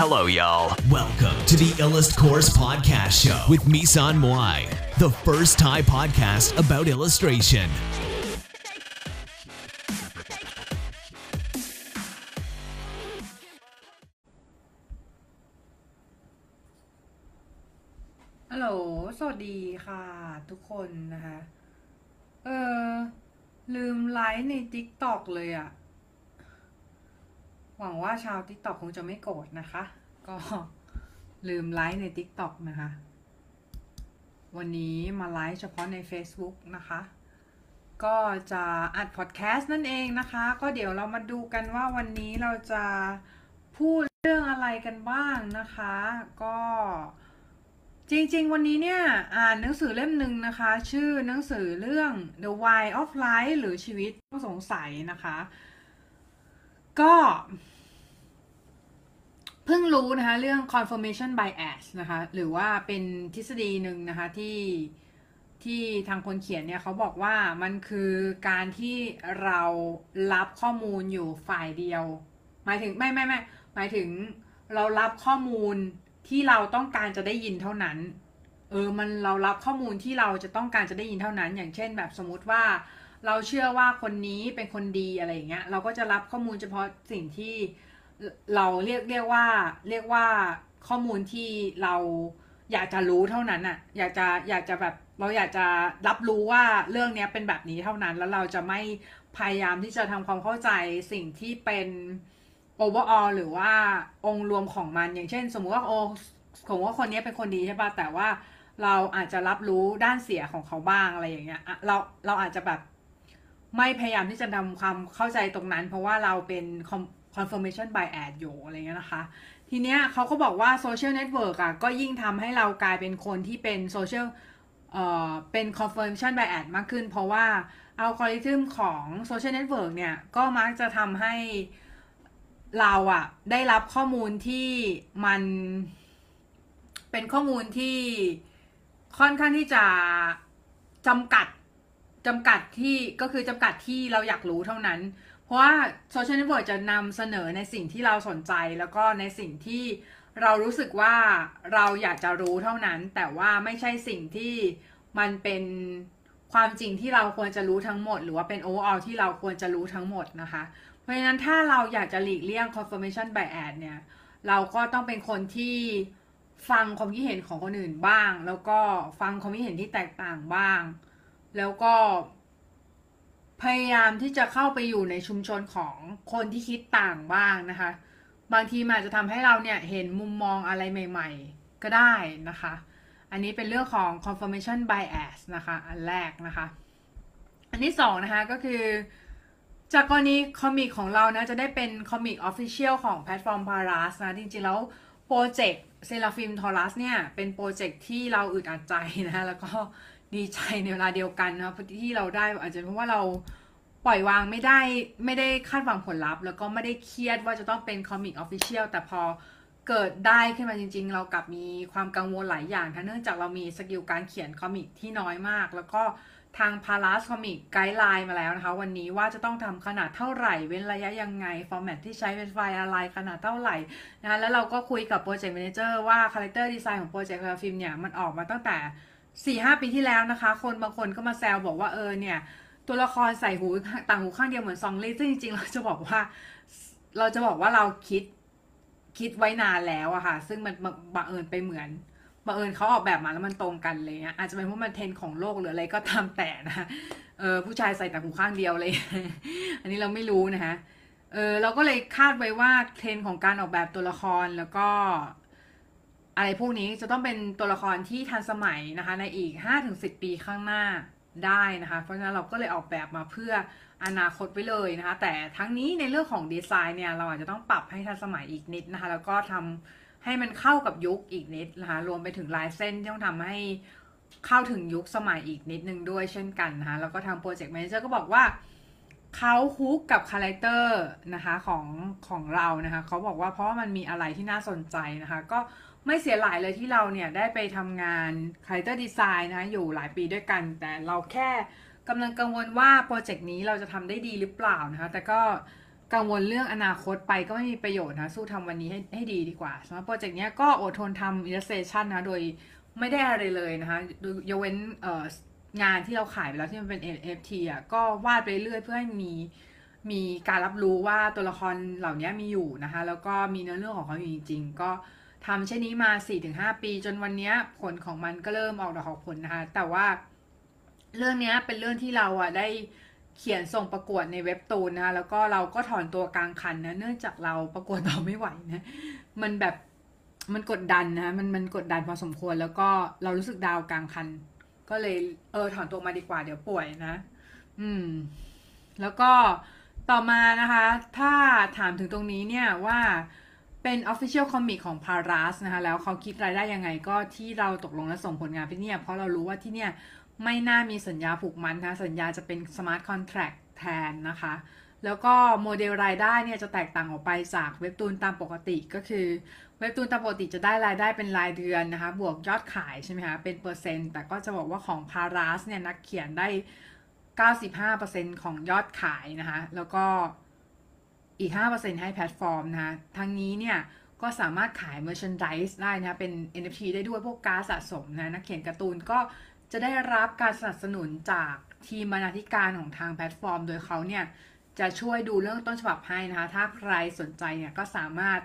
Hello, y'all. Welcome to the Illust Course Podcast Show with Misan Moai, the first Thai podcast about illustration. ฮัลโหล สวัสดีค่ะ ทุกคนนะคะ เออ ลืมไลฟ์ใน TikTok เลยอะ หวังว่าชาว TikTok คงจะไม่โกรธนะคะ ก็ลืมไลฟ์ใน TikTok นะคะ วันนี้มาไลฟ์เฉพาะใน Facebook นะคะ ก็จะอัดพอดแคสต์นั่นเองนะคะ ก็เดี๋ยวเรามาดูกันว่าวันนี้เราจะพูดเรื่องอะไรกันบ้างนะคะ ก็จริงๆ วันนี้เนี่ย อ่านหนังสือเล่มหนึ่งนะคะ ชื่อหนังสือเรื่อง The Why of Life หรือชีวิตต้องสงสัยนะคะ ก็เพิ่งรู้นะคะ เรื่อง confirmation bias นะคะ หรือว่าเป็นทฤษฎีหนึ่งนะคะ ที่ที่ทางคนเขียนเนี่ยเขาบอกว่ามันคือการที่เรารับข้อมูลอยู่ฝ่ายเดียว หมายถึงไม่ไม่ไม่หมายถึงเรารับข้อมูลที่เราต้องการจะได้ยินเท่านั้น เออ มันเรารับข้อมูลที่เราจะต้องการจะได้ยินเท่านั้น อย่างเช่นแบบสมมติว่า เราเชื่อว่าคนนี้เป็นคนดีอะไรอย่างเงี้ย เราก็จะรับข้อมูลเฉพาะสิ่งที่เราเรียกเรียกว่าเรียกว่าข้อมูลที่เราอยากจะรู้เท่านั้นอะอยากจะอยากจะแบบเราอยากจะรับรู้ว่าเรื่องเนี้ยเป็นแบบนี้เท่านั้น แล้วเราจะไม่พยายามที่จะทำความเข้าใจสิ่งที่เป็น overall หรือว่าองค์รวมของมัน อย่างเช่น สมมุติว่าโอผมว่าคนนี้เป็นคนดีใช่ป่ะแต่ว่าเราอาจจะรับรู้ด้านเสียของเขาบ้างอะไรอย่างเงี้ยเราเราอาจจะแบบ ไม่พยายามที่จะทำความเข้าใจตรงนั้น เพราะว่าเราเป็น confirmation bias อยู่อะไรเงี้ยนะคะ ทีเนี้ยเขาก็บอกว่า social network อะก็ยิ่งทำให้เรากลายเป็นคนที่เป็น social เอ่อเป็น confirmation bias มากขึ้น เพราะว่าอัลกอริทึมของ social network เนี่ย ก็มักจะทำให้เราอะได้รับข้อมูลที่มันเป็นข้อมูลที่ค่อนข้างที่จะจำกัด จำกัดที่ก็คือจำกัดที่เราอยากรู้เท่านั้น เพราะว่า social network จะนำเสนอในสิ่งที่เราสนใจแล้วก็ในสิ่งที่เรารู้สึกว่าเราอยากจะรู้เท่านั้น แต่ว่าไม่ใช่สิ่งที่มันเป็นความจริงที่เราควรจะรู้ทั้งหมด หรือว่าเป็น overall ที่เราควรจะรู้ทั้งหมดนะคะ เพราะฉะนั้นถ้าเราอยากจะหลีกเลี่ยง confirmation bias เนี่ย เราก็ต้องเป็นคนที่ฟังความคิดเห็นของคนอื่นบ้าง แล้วก็ฟังความคิดเห็นที่แตกต่างบ้าง แล้วก็ พยายามที่จะเข้าไปอยู่ในชุมชนของคนที่คิดต่างบ้างนะคะ บางทีอาจจะทำให้เราเนี่ยเห็นมุมมองอะไรใหม่ ๆ ก็ได้นะคะ อันนี้เป็นเรื่องของ confirmation bias นะคะ อันแรกนะคะ อันที่สองนะคะก็คือจากกรณี comic ของเรานะ จะได้เป็น comic official ของแพลตฟอร์ม Paras นะ จริงๆ แล้ว project เซราฟิมทอรัสเนี่ย เป็น project ที่เราอึดอัดใจนะ แล้วก็ ดีใจในเวลาเดียวกันนะพที่เราได้อาจจะเพราะว่าเราปล่อยวางไม่ได้ไม่ได้คาดหวังผลลัพธ์ แล้วก็ไม่ได้เครียดว่าจะต้องเป็น comic official แต่พอเกิดได้ขึ้นมาจริง ๆ เรากลับมีความกังวลหลายอย่างทั้งเนื่องจากเรามี skill การเขียน comic ที่น้อยมาก แล้วก็ทาง Paras comic guideline มาแล้วนะคะ วันนี้ว่าจะต้องทำขนาดเท่าไหร่ เว้นระยะยังไง format ที่ใช้เป็นไฟล์อะไรขนาดเท่าไหร่นะแล้วเราก็คุยกับ project manager ว่า character design ของ project เซราฟิมเนี่ยมันออกมาตั้งแต่ สี่ห้าปีที่แล้วนะคะ คนบางคนก็มาแซวบอกว่าเออเนี่ย ตัวละครใส่หูต่างหูข้างเดียวเหมือนซองเล่ซึ่งจริงๆเราจะบอกว่าเราจะบอกว่าเราคิดคิดไว้นานแล้วอะค่ะ ซึ่งมันบังเอิญไปเหมือนบังเอิญเขาออกแบบมาแล้วมันตรงกันเลยอาจจะเป็นเพราะมันเทรนของโลกหรืออะไรก็ตามแต่นะเออผู้ชายใส่ต่างหูข้างเดียวเลย อันนี้เราไม่รู้นะคะเออเราก็เลยคาดไว้ว่าเทรนของการออกแบบตัวละครแล้วก็ อะไรพวกนี้จะต้องเป็นตัวละครที่ทันสมัยนะคะ ในอีก 5-10 ปีข้างหน้าได้นะคะ เพราะฉะนั้นเราก็เลยออกแบบมาเพื่ออนาคตไว้เลยนะคะ แต่ทั้งนี้ในเรื่องของดีไซน์เนี่ยเราอาจจะต้องปรับให้ทันสมัยอีกนิดนะคะ แล้วก็ทำให้มันเข้ากับยุคอีกนิดนะคะ รวมไปถึงลายเส้นที่ต้องทำให้เข้าถึงยุคสมัยอีกนิดนึงด้วยเช่นกันนะคะ แล้วก็ทาง project manager ก็บอกว่าเขา hook กับ character นะคะของของเรานะคะเขาบอกว่าเพราะว่ามันมีอะไรที่น่าสนใจนะคะ ก็ ไม่เสียหลายเลยที่เราเนี่ยได้ไปทำงาน character design นะอยู่หลายปีด้วยกัน แต่เราแค่กำลังกังวลว่าโปรเจกต์นี้เราจะทำได้ดีหรือเปล่านะคะ แต่ก็กังวลเรื่องอนาคตไปก็ไม่มีประโยชน์นะสู้ทำวันนี้ให้ให้ดีดีกว่าสำหรับโปรเจกต์นี้ก็อดทนทำ illustration นะโดยไม่ได้อะไรเลยนะคะดยยกเว้นงานที่เราขายไปแล้วที่มันเป็น NFT อะก็วาดไปเรื่อยเพื่อให้มีมีการรับรู้ว่าตัวละครเหล่านี้มีอยู่นะคะ แล้วก็มีเนื้อเรื่องของเขาอยู่จริง ๆ ก็ ทำเช่นนี้มา 4-5 ปี จนวันนี้ผลของมันก็เริ่มออกดอกออกผลนะคะ แต่ว่าเรื่องนี้เป็นเรื่องที่เราอะได้เขียนส่งประกวดในเว็บตูนนะคะแล้วก็เราก็ถอนตัวกลางคันนะ เนื่องจากเราประกวดต่อไม่ไหวนะ มันแบบมันกดดันนะมันมันกดดันพอสมควรแล้วก็เรารู้สึกดาวกลางคัน ก็เลยเออถอนตัวมาดีกว่าเดี๋ยวป่วยนะ อืม แล้วก็ต่อมานะคะ ถ้าถามถึงตรงนี้เนี่ยว่า เป็น Official Comic ของ Paras นะคะแล้วเขาคิดรายได้ยังไงก็ที่เราตกลงและส่งผลงานไปเนี่ย เพราะเรารู้ว่าที่เนี่ยไม่น่ามีสัญญาผูกมัดนะสัญญาจะเป็น Smart Contract แทนนะคะ แล้วก็โมเดลรายได้เนี่ยจะแตกต่างออกไปจากเว็บตูนตามปกติก็คือ เว็บตูนตามปกติจะได้รายได้เป็นรายเดือนนะคะ บวกยอดขายใช่ไหมคะเป็นเปอร์เซ็นต์แต่ก็จะบอกว่าของ Paras เนี่ยนักเขียนได้ 95%ของยอดขายนะคะแล้วก็ อีก 5%ให้แพลตฟอร์มนะคะทั้งนี้เนี่ยก็สามารถขาย merchandise ได้นะคะเป็น NFT ได้ด้วยพวกการสะสมนะนักเขียนการ์ตูนก็จะได้รับการสนับสนุนจากทีมบรรณาธิการของทางแพลตฟอร์ม โดยเขาเนี่ยจะช่วยดูเรื่องต้นฉบับให้นะคะ ถ้าใครสนใจเนี่ยก็สามารถ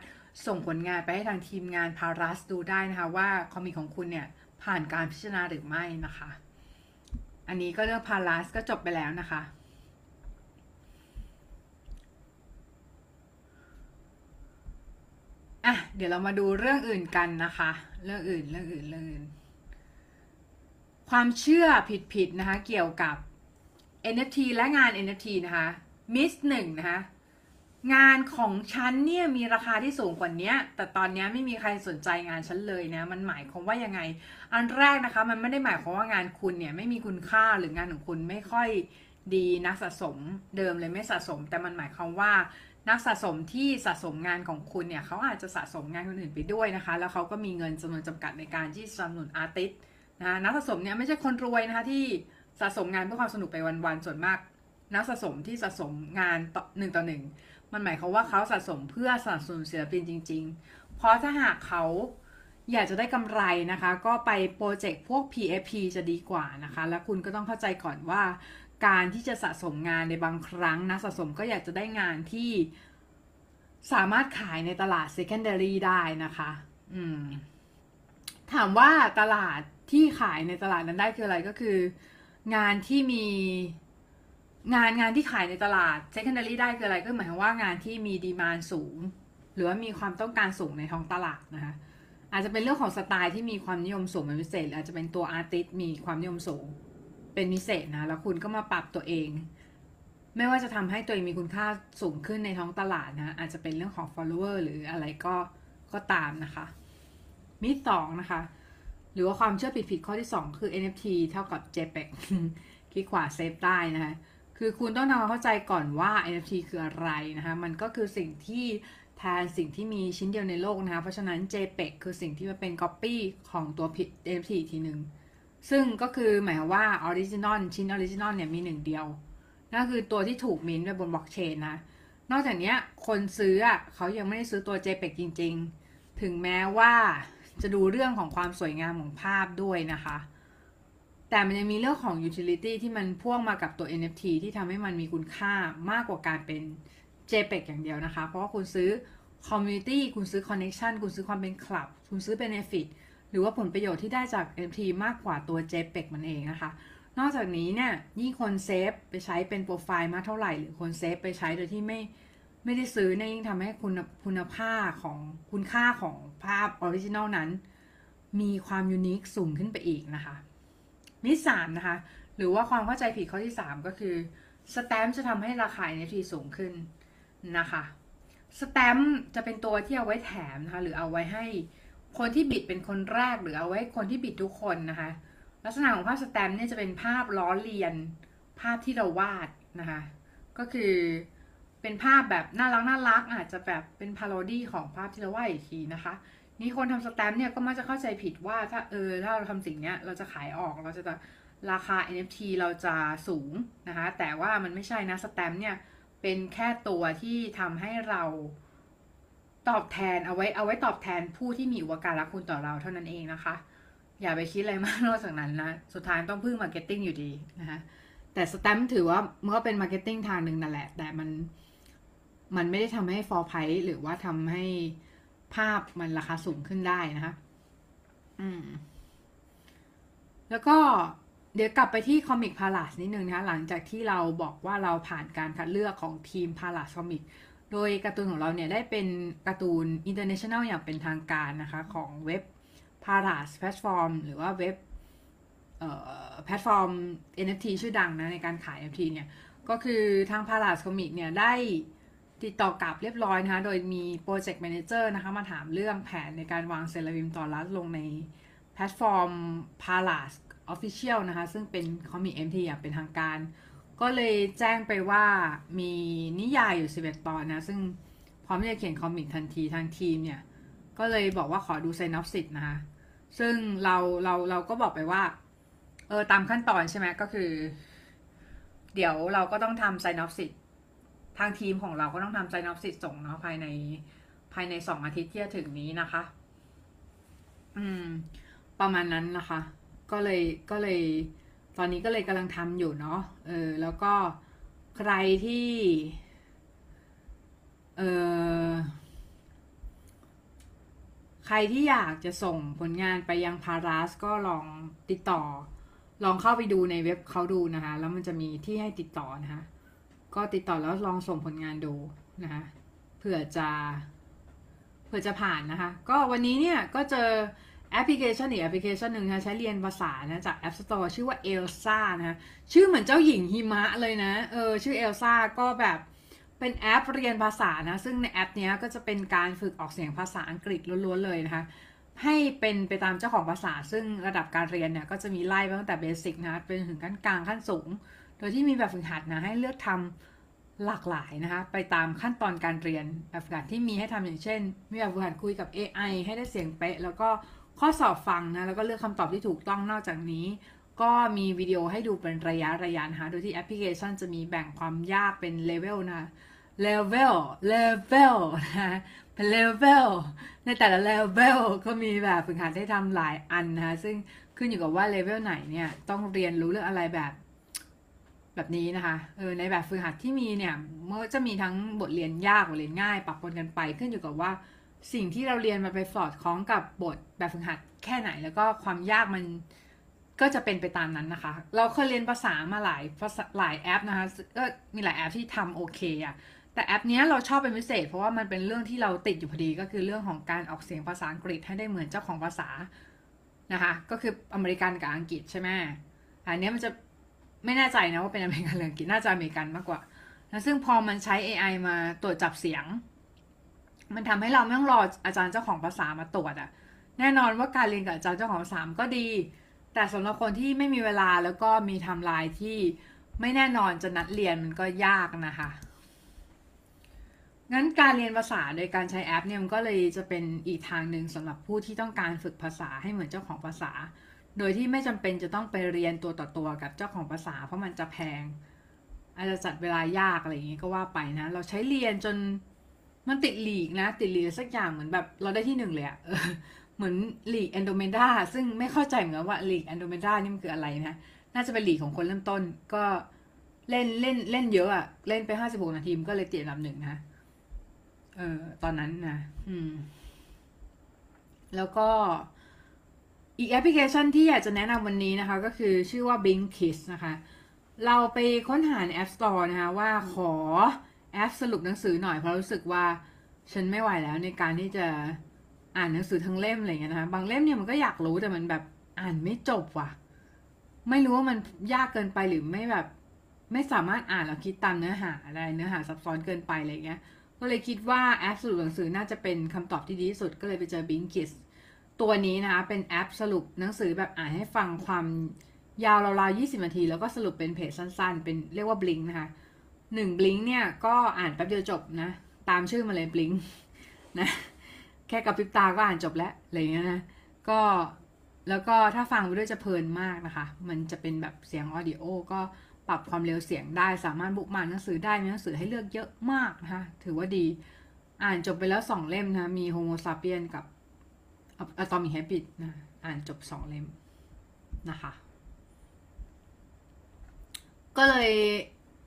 ส่งผลงานไปให้ทางทีมงานพารัสดูได้นะคะ ว่าคอมิกของคุณเนี่ยผ่านการพิจารณาหรือไม่นะคะ อันนี้ก็เรื่องพารัสก็จบไปแล้วนะคะ อะเดี๋ยวเรามาดูเรื่องอื่นกันนะคะ เรื่องอื่นเรื่องอื่นเรื่องอื่น ความเชื่อผิดๆนะคะ เกี่ยวกับ NFT และงาน NFT นะคะมิสหนึ่งนะคะงานของฉันเนี่ยมีราคาที่สูงกว่านี้แต่ตอนนี้ไม่มีใครสนใจงานฉันเลยนะ มันหมายความว่ายังไง อันแรกนะคะ มันไม่ได้หมายความว่างานคุณเนี่ยไม่มีคุณค่าหรืองานของคุณไม่ค่อยดีนักสะสมเดิมเลยไม่สะสม แต่มันหมายความว่า นักสะสมที่สะสมงานของคุณเนี่ยเขาอาจจะสะสมงานคนอื่นไปด้วยนะคะ แล้วเขาก็มีเงินจำนวนจำกัดในการที่สนับสนุนอาร์ติสนะนักสะสมเนี่ยไม่ใช่คนรวยนะคะที่สะสมงานเพื่อความสนุกไปวันๆส่วนมาก นักสะสมที่สะสมงานต่อหนึ่งต่อหนึ่งมันหมายความว่าเขาสะสมเพื่อสนับสนุนศิลปินจริง ๆ เพราะถ้าหากเขาอยากจะได้กำไรนะคะ ก็ไปโปรเจกต์พวก PFP จะดีกว่านะคะ และคุณก็ต้องเข้าใจก่อนว่า การที่จะสะสมงานในบางครั้งนักสะสมก็อยากจะได้งานที่สามารถขายในตลาด secondary ได้นะคะ อืม ถามว่าตลาดที่ขายในตลาดนั้นได้คืออะไรก็คือ งานที่มีงานงานที่ขายในตลาด secondary ได้คืออะไรก็หมายความว่างานที่มีดีมานสูง หรือว่ามีความต้องการสูงในท้องตลาดนะคะ อาจจะเป็นเรื่องของสไตล์ที่มีความนิยมสูงเป็นพิเศษหรืออาจจะเป็นตัวอาร์ติสมีความนิยมสูง เป็นพิเศษนะ แล้วคุณก็มาปรับตัวเอง ไม่ว่าจะทำให้ตัวเองมีคุณค่าสูงขึ้นในท้องตลาดนะ อาจจะเป็นเรื่องของ follower หรืออะไรก็ก็ตามนะคะ มิสองนะคะ หรือว่าความเชื่อผิดๆข้อที่ 2 คือ NFT เท่ากับ JPEG คลิกขวาเซฟได้นะคะคือคุณต้องทำความเข้าใจก่อนว่า NFT คืออะไรนะคะ มันก็คือสิ่งที่แทนสิ่งที่มีชิ้นเดียวในโลกนะคะ เพราะฉะนั้น JPEG คือสิ่งที่มาเป็น Copy ของตัว NFT อีกทีหนึ่ง ซึ่งก็คือหมายความว่า Original ชิ้น Original เนี่ยมีหนึ่งเดียวนั่นคือตัวที่ถูกมินท์ไว้บนบล็อกเชนนะ นอกจากนี้คนซื้อเขายังไม่ได้ซื้อตัว JPEG จริง ๆ ถึงแม้ว่าจะดูเรื่องของความสวยงามของภาพด้วยนะคะ แต่มันยังมีเรื่องของ utility ที่มันพ่วงมากับตัว NFT ที่ทำให้มันมีคุณค่ามากกว่าการเป็น JPEG อย่างเดียวนะคะ เพราะว่าคุณซื้อ community คุณซื้อ connection คุณซื้อความเป็น club คุณซื้อ benefit หรือว่าผลประโยชน์ที่ได้จาก NFT มากกว่าตัว JPEG มันเองนะคะ นอกจากนี้เนี่ยยิ่งคน save ไปใช้เป็นโปรไฟล์มากเท่าไหร่ หรือคน save ไปใช้โดยที่ไม่ไม่ได้ซื้อเนี่ยยิ่งทำให้คุณคุณภาพของคุณค่าของภาพ original นั้น มีความ unique สูงขึ้นไปอีกนะคะ myth สามนะคะ หรือว่าความเข้าใจผิดข้อที่ 3 ก็คือสแตมป์จะทำให้ราคา NFT สูงขึ้นนะคะสแตมป์จะเป็นตัวที่เอาไว้แถมนะคะหรือเอาไว้ให้ คนที่บิดเป็นคนแรกหรือเอาไว้คนที่บิดทุกคนนะคะ ลักษณะของภาพสแตมป์เนี่ยจะเป็นภาพล้อเลียน ภาพที่เราวาดนะคะ ก็คือเป็นภาพแบบน่ารักน่ารักอาจจะแบบเป็นพาโรดี้ของภาพที่เราวาดอีกทีนะคะ นี่คนทำสแตมป์เนี่ยก็มักจะเข้าใจผิดว่าถ้าเออถ้าเราทำสิ่งเนี้ยเราจะขายออกเราจะราคา NFT เราจะสูงนะคะ แต่ว่ามันไม่ใช่นะสแตมป์เนี่ยเป็นแค่ตัวที่ทำให้เรา ตอบแทนเอาไว้เอาไว้ตอบแทนผู้ที่มีอุปการะคุณต่อเราเท่านั้นเองนะคะ อย่าไปคิดอะไรมากนอกจากนั้นนะ สุดท้ายต้องพึ่ง marketing อยู่ดีนะคะแต่สแตมป์ถือว่ามันก็เป็น marketing ทางหนึ่งนั่นแหละ แต่มันมันไม่ได้ทำให้ floor price หรือว่าทำให้ภาพมันราคาสูงขึ้นได้นะคะอืม แล้วก็เดี๋ยวกลับไปที่คอมิกพา l าสนิดนึงนะคะหลังจากที่เราบอกว่าเราผ่านการคัดเลือกของทีมพา l าสคอมิก โดยการ์ตูนของเราเนี่ยได้เป็นการ์ตูน international อย่างเป็นทางการนะคะ ของเว็บพา l าสแพลตฟอร์มหรือว่าเว็บแพลตฟอร์ม NFT ชื่อดังนะในการขาย NFT เนี่ย ก็คือทางพา l าสคอมิกเนี่ย ได้ติดต่อกลับเรียบร้อยนะคะ โดยมี project manager นะคะ มาถามเรื่องแผนในการวางเซลล์วิมต่อรัฐลงในแพลตฟอร์ม p a l a s Official นะคะ ซึ่งเป็นคอมิก MT อย่างเป็นทางการ ก็เลยแจ้งไปว่ามีนิยายอยู่ 11 ตอนนะ ซึ่งพร้อมที่จะเขียน comic ทันทีทางทีมเนี่ย ก็เลยบอกว่าขอดูไซนอปสิ s นะคะซึ่งเราเราเราก็บอกไปว่า เออตามขั้นตอนใช่ไหมก็คือ เดี๋ยวเราก็ต้องทำไซนอปสิ s ทางทีมของเราก็ต้องทำไซนอปสิ s ส่งเนาะภายในภายในสองอาทิตย์ที่จะถึงนี้นะคะ อืม ประมาณนั้นนะคะ ก็เลยก็เลย ตอนนี้ก็เลยกำลังทำอยู่เนาะเออแล้วก็ใครที่เออใครที่อยากจะส่งผลงานไปยังพาราสก็ลองติดต่อ ลองเข้าไปดูในเว็บเขาดูนะคะแล้วมันจะมีที่ให้ติดต่อนะคะก็ติดต่อแล้วลองส่งผลงานดูนะคะเผื่อจะเผื่อจะผ่านนะคะ ก็วันนี้เนี่ยก็เจอ แอปพลิเคชันอีกแอปพลิเคชันหนึ่งนะใช้เรียนภาษานะจาก App Store ชื่อว่า Elsa นะชื่อเหมือนเจ้าหญิงหิมะเลยนะเออชื่อ Elsa ก็แบบเป็นแอปเรียนภาษานะ ซึ่งในแอปนี้ก็จะเป็นการฝึกออกเสียงภาษาอังกฤษล้วนๆเลยนะคะ ให้เป็นไปตามเจ้าของภาษา ซึ่งระดับการเรียนเนี่ยก็จะมีไล่ตั้งแต่ basic นะเป็นถึงขั้นกลางขั้นสูง โดยที่มีแบบฝึกหัดนะให้เลือกทำหลากหลายนะคะ ไปตามขั้นตอนการเรียนแบบฝึกหัดที่มีให้ทำอย่างเช่น มีแบบฝึกหัดคุยกับ AI ให้ได้เสียงเป๊ะแล้วก็ ข้อสอบฟังนะแล้วก็เลือกคำตอบที่ถูกต้องนอกจากนี้ ก็มีวิดีโอให้ดูเป็นระยะระยะนะคะโดยที่แอปพลิเคชันจะมีแบ่งความยากเป็นเลเวลนะเลเวลเลเวลนะเป็นเลเวลในแต่ละเลเวลก็มีแบบฝึกหัดให้ทำหลายอันนะคะซึ่งขึ้นอยู่กับว่าเลเวลไหนเนี่ยต้องเรียนรู้เรื่องอะไรแบบแบบนี้นะคะเออในแบบฝึกหัดที่มีเนี่ยมันจะมีทั้งบทเรียนยากบทเรียนง่ายปรับปนกันไปขึ้นอยู่กับว่า สิ่งที่เราเรียนมาไปสอดคล้องกับบทแบบฝึกหัดแค่ไหน แล้วก็ความยากมันก็จะเป็นไปตามนั้นนะคะ เราเคยเรียนภาษามาหลายภาษาหลายแอปนะคะก็มีหลายแอปที่ทำโอเคอะแต่แอปนี้เราชอบเป็นพิเศษ เพราะว่ามันเป็นเรื่องที่เราติดอยู่พอดีก็คือเรื่องของการออกเสียงภาษาอังกฤษให้ได้เหมือนเจ้าของภาษานะคะก็คืออเมริกันกับอังกฤษใช่ไหมอันนี้มันจะไม่แน่ใจนะว่าเป็นอเมริกันหรืออังกฤษน่าจะอเมริกันมากกว่านะซึ่งพอมันใช้ AI มาตรวจจับเสียง มันทำให้เราไม่ต้องรออาจารย์เจ้าของภาษามาตรวจอะแน่นอนว่าการเรียนกับอาจารย์เจ้าของภาษาก็ดี แต่สำหรับคนที่ไม่มีเวลาแล้วก็มีทำลายที่ไม่แน่นอนจะนัดเรียนมันก็ยากนะคะงั้นการเรียนภาษาโดยการใช้แอปเนี่ยมันก็เลยจะเป็นอีกทางหนึ่งสำหรับผู้ที่ต้องการฝึกภาษาให้เหมือนเจ้าของภาษา โดยที่ไม่จำเป็นจะต้องไปเรียนตัวต่อตัวกับเจ้าของภาษา เพราะมันจะแพง อาจจะจัดเวลายากอะไรอย่างงี้ก็ว่าไปนะ เราใช้เรียนจน มันติดหลีกนะ ติดหลีกสักอย่างเหมือนแบบเราได้ที่หนึ่งเลยอะเหมือนหลีกแอนโดเมดาซึ่งไม่เข้าใจเหมือนว่าหลีกแอนโดเมดานี่มันคืออะไรนะน่าจะเป็นหลีกของคนเริ่มต้น ก็เล่นเล่นเล่นเยอะอะเล่นไปห้าสิบหกนาทีก็เลยติดอันดับหนึ่งนะเออตอนนั้นนะอืม แล้วก็อีกแอปพลิเคชันที่อยากจะแนะนำวันนี้นะคะ ก็คือชื่อว่า b i n k Kiss นะคะ เราไปค้นหาใน App Store นะคะว่าขอ แอปสรุปหนังสือหน่อยเพราะรู้สึกว่าฉันไม่ไหวแล้วในการที่จะอ่านหนังสือทั้งเล่มอะไรเงี้ยนะคะบางเล่มเนี่ยมันก็อยากรู้แต่มันแบบอ่านไม่จบว่ะ ไม่รู้ว่ามันยากเกินไปหรือไม่แบบ ไม่สามารถอ่านแล้วคิดตามเนื้อหาอะไรเนื้อหาซับซ้อนเกินไปอะไรเงี้ย ก็เลยคิดว่าแอปสรุปหนังสือน่าจะเป็นคำตอบที่ดีที่สุดก็เลยไปเจอ b i n k i s ตัวนี้นะคะเป็นแอปสรุปหนังสือแบบอ่านให้ฟังความยาวราวๆ20 นาที แล้วก็สรุปเป็นเพจสั้นๆ เป็นเรียกว่าบลิงนะคะ หนึ่งบลิงเนี่ยก็อ่านแป๊บเดียวจบนะ ตามชื่อมาเลยบลิงนะแค่กับพริบตาก็อ่านจบแล้วอะไรเงี้ยนะก็แล้วก็ถ้าฟังไปด้วยจะเพลินมากนะคะ มันจะเป็นแบบเสียงออดิโอก็ปรับความเร็วเสียงได้สามารถบุกมานหนังสือได้มีหนังสือให้เลือกเยอะมากนะคะถือว่าดีอ่านจบไปแล้วสองเล่มนะ มี Homo sapien กับ Atomic Habit นะอ่านจบสองเล่มนะคะ ก็เลย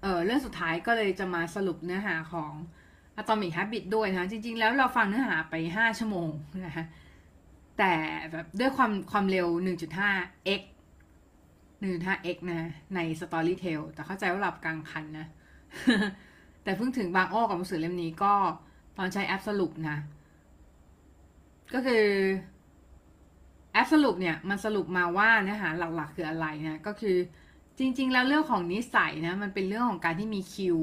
เออเรื่องสุดท้ายก็เลยจะมาสรุปเนื้อหาของ Atomic Habit ด้วยนะ จริง ๆ แล้วเราฟังเนื้อหาไปห้าชั่วโมงนะคะแต่แบบด้วยความความเร็ว 1.5x 1.5x นะ ใน Storytel แต่เข้าใจว่าหลับกลางคันนะ แต่เพิ่งถึงบางอ้อกับหนังสือเล่มนี้ก็ตอนใช้แอปสรุปนะ ก็คือแอปสรุปเนี่ย มันสรุปมาว่าเนื้อหาหลักๆ คืออะไรนะ ก็คือ จริง ๆ แล้วเรื่องของนิสัยนะมันเป็นเรื่องของการที่มีคิว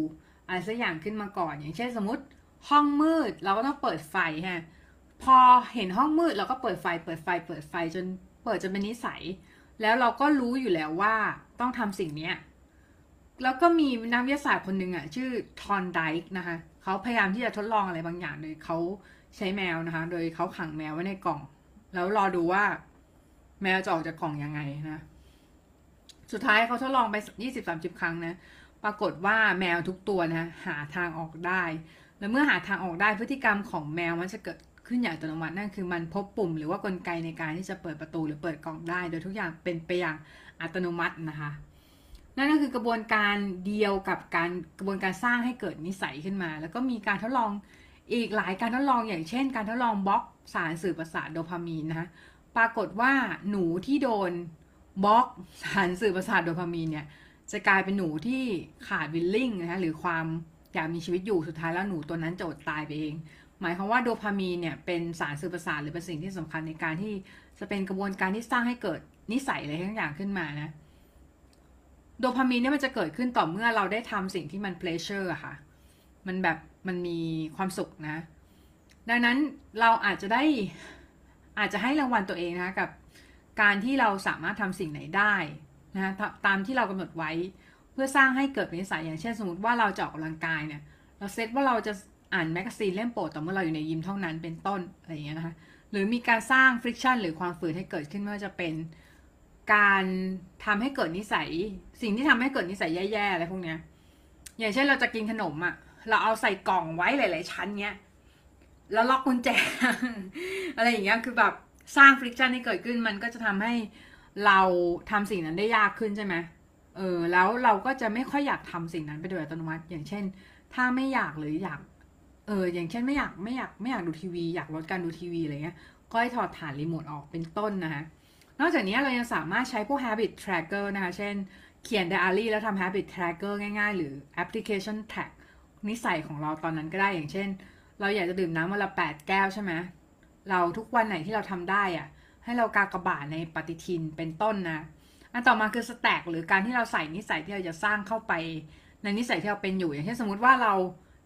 อะไรสักอย่างขึ้นมาก่อน อย่างเช่นสมมติห้องมืดเราก็ต้องเปิดไฟฮะพอเห็นห้องมืดเราก็เปิดไฟ เปิดไฟ เปิดไฟจนเปิดจนเป็นนิสัย แล้วเราก็รู้อยู่แล้วว่าต้องทำสิ่งเนี้ยแล้วก็มีนักวิทยาศาสตร์คนหนึ่งอะชื่อทอนไดค์นะคะเขาพยายามที่จะทดลองอะไรบางอย่างโดยเขาใช้แมวนะคะ โดยเขาขังแมวไว้ในกล่อง แล้วรอดูว่า แมวจะออกจากกล่องยังไงนะ สุดท้ายเขาทดลองไปยี่สิบสามสิบครั้งนะ ปรากฏว่าแมวทุกตัวนะหาทางออกได้ แล้วเมื่อหาทางออกได้พฤติกรรมของแมวมันจะเกิดขึ้นอย่างอัตโนมัตินั่นคือมันพบปุ่ม หรือว่ากลไกในการที่จะเปิดประตูหรือเปิดกล่องได้ โดยทุกอย่างเป็นไปอย่างอัตโนมัตินะคะ นั่นก็คือกระบวนการเดียวกับการกระบวนการสร้างให้เกิดนิสัยขึ้นมา แล้วก็มีการทดลองอีกหลายการทดลองอย่างเช่น การทดลองบล็อกสารสื่อประสาทโดพามีนนะคะปรากฏว่าหนูที่โดน บล็อกสารสื่อประสาทโดพามีนเนี่ยจะกลายเป็นหนูที่ขาดวิลลิ่งนะคะหรือความอยากมีชีวิตอยู่สุดท้ายแล้วหนูตัวนั้นจะอดตายไปเอง หมายความว่าโดพามีนเนี่ยเป็นสารสื่อประสาทหรือเป็นสิ่งที่สำคัญในการที่จะเป็นกระบวนการที่สร้างให้เกิดนิสัยอะไรทั้งอย่างขึ้นมานะโดพามีนเนี่ยมันจะเกิดขึ้นต่อเมื่อเราได้ทำสิ่งที่มัน pleasure อค่ะ มันแบบมันมีความสุขนะ ดังนั้นเราอาจจะได้อาจจะให้รางวัลตัวเองนะคะกับ การที่เราสามารถทำสิ่งไหนได้นะตามที่เรากำหนดไว้ เพื่อสร้างให้เกิดเป็นนิสัยอย่างเช่น สมมติว่าเราจะออกกำลังกายเนี่ยเราเซตว่าเราจะอ่านแมกกาซีนเล่มโปรดต่อเมื่อเราอยู่ในยิมเท่านั้นเป็นต้นอะไรอย่างเงี้ยนะคะหรือมีการสร้าง friction หรือความฝืนให้เกิดขึ้นไม่ว่าจะเป็นการทำให้เกิดนิสัย สิ่งที่ทำให้เกิดนิสัยแย่ๆอะไรพวกเนี้ยอย่างเช่นเราจะกินขนมอะ่ะเราเอาใส่กล่องไว้หลาย ๆ ชั้นเนี้ยแล้วล็อกกุญแจ อะไรอย่างเงี้ยคือแบบ สร้างฟริกชันให้เกิดขึ้นมันก็จะทำให้เราทำสิ่งนั้นได้ยากขึ้นใช่ไหมเออแล้วเราก็จะไม่ค่อยอยากทำสิ่งนั้นไปโดยอัตโนมัติ อย่างเช่น ถ้าไม่อยากหรืออยาก เอออย่างเช่นไม่อยากไม่อยากไม่อยากดูทีวี อยากลดการดูทีวีอะไรเงี้ยก็ให้ถอดฐานรีโมทออกเป็นต้นนะคะนอกจากนี้เรายังสามารถใช้พวก habit tracker นะคะ เช่น เขียน diary แล้วทำ habit tracker ง่ายๆ หรือ application track นิสัยของเราตอนนั้นก็ได้อย่างเช่น เราอยากจะดื่มน้ำวันละ 8 แก้วใช่ไหม เราทุกวันไหนที่เราทำได้อะให้เรากากระบาดในปฏิทินเป็นต้นนะ อันต่อมาคือ stack หรือการที่เราใส่นิสัยที่เราจะสร้างเข้าไปในนิสัยที่เราเป็นอยู่อย่างเช่นสมมติว่าเรา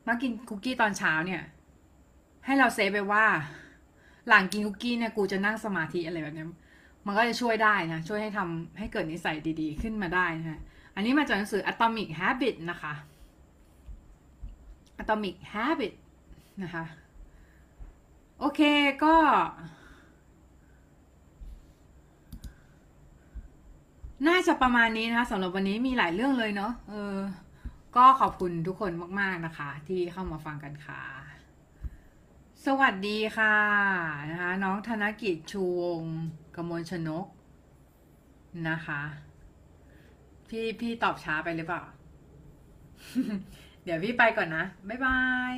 มากินคุกกี้ตอนเช้าเนี่ย ให้เราเซฟไปว่า หลังกินคุกกี้เนี่ยกูจะนั่งสมาธิอะไรแบบนี้มันก็จะช่วยได้นะช่วยให้ทำให้เกิดนิสัยดีๆ ขึ้นมาได้นะอันนี้มาจากหนังสือ Atomic Habit นะคะ Atomic Habit นะคะ โอเคก็ น่าจะประมาณนี้นะคะสำหรับวันนี้มีหลายเรื่องเลยเนาะเออ ก็ขอบคุณทุกคนมาก ๆ นะคะ ที่เข้ามาฟังกันค่ะ สวัสดีค่ะนะคะน้องธนกิจชูวงกมลชนกนะคะ พี่พี่ตอบช้าไปหรือเปล่า เดี๋ยวพี่ไปก่อนนะ บ๊ายบาย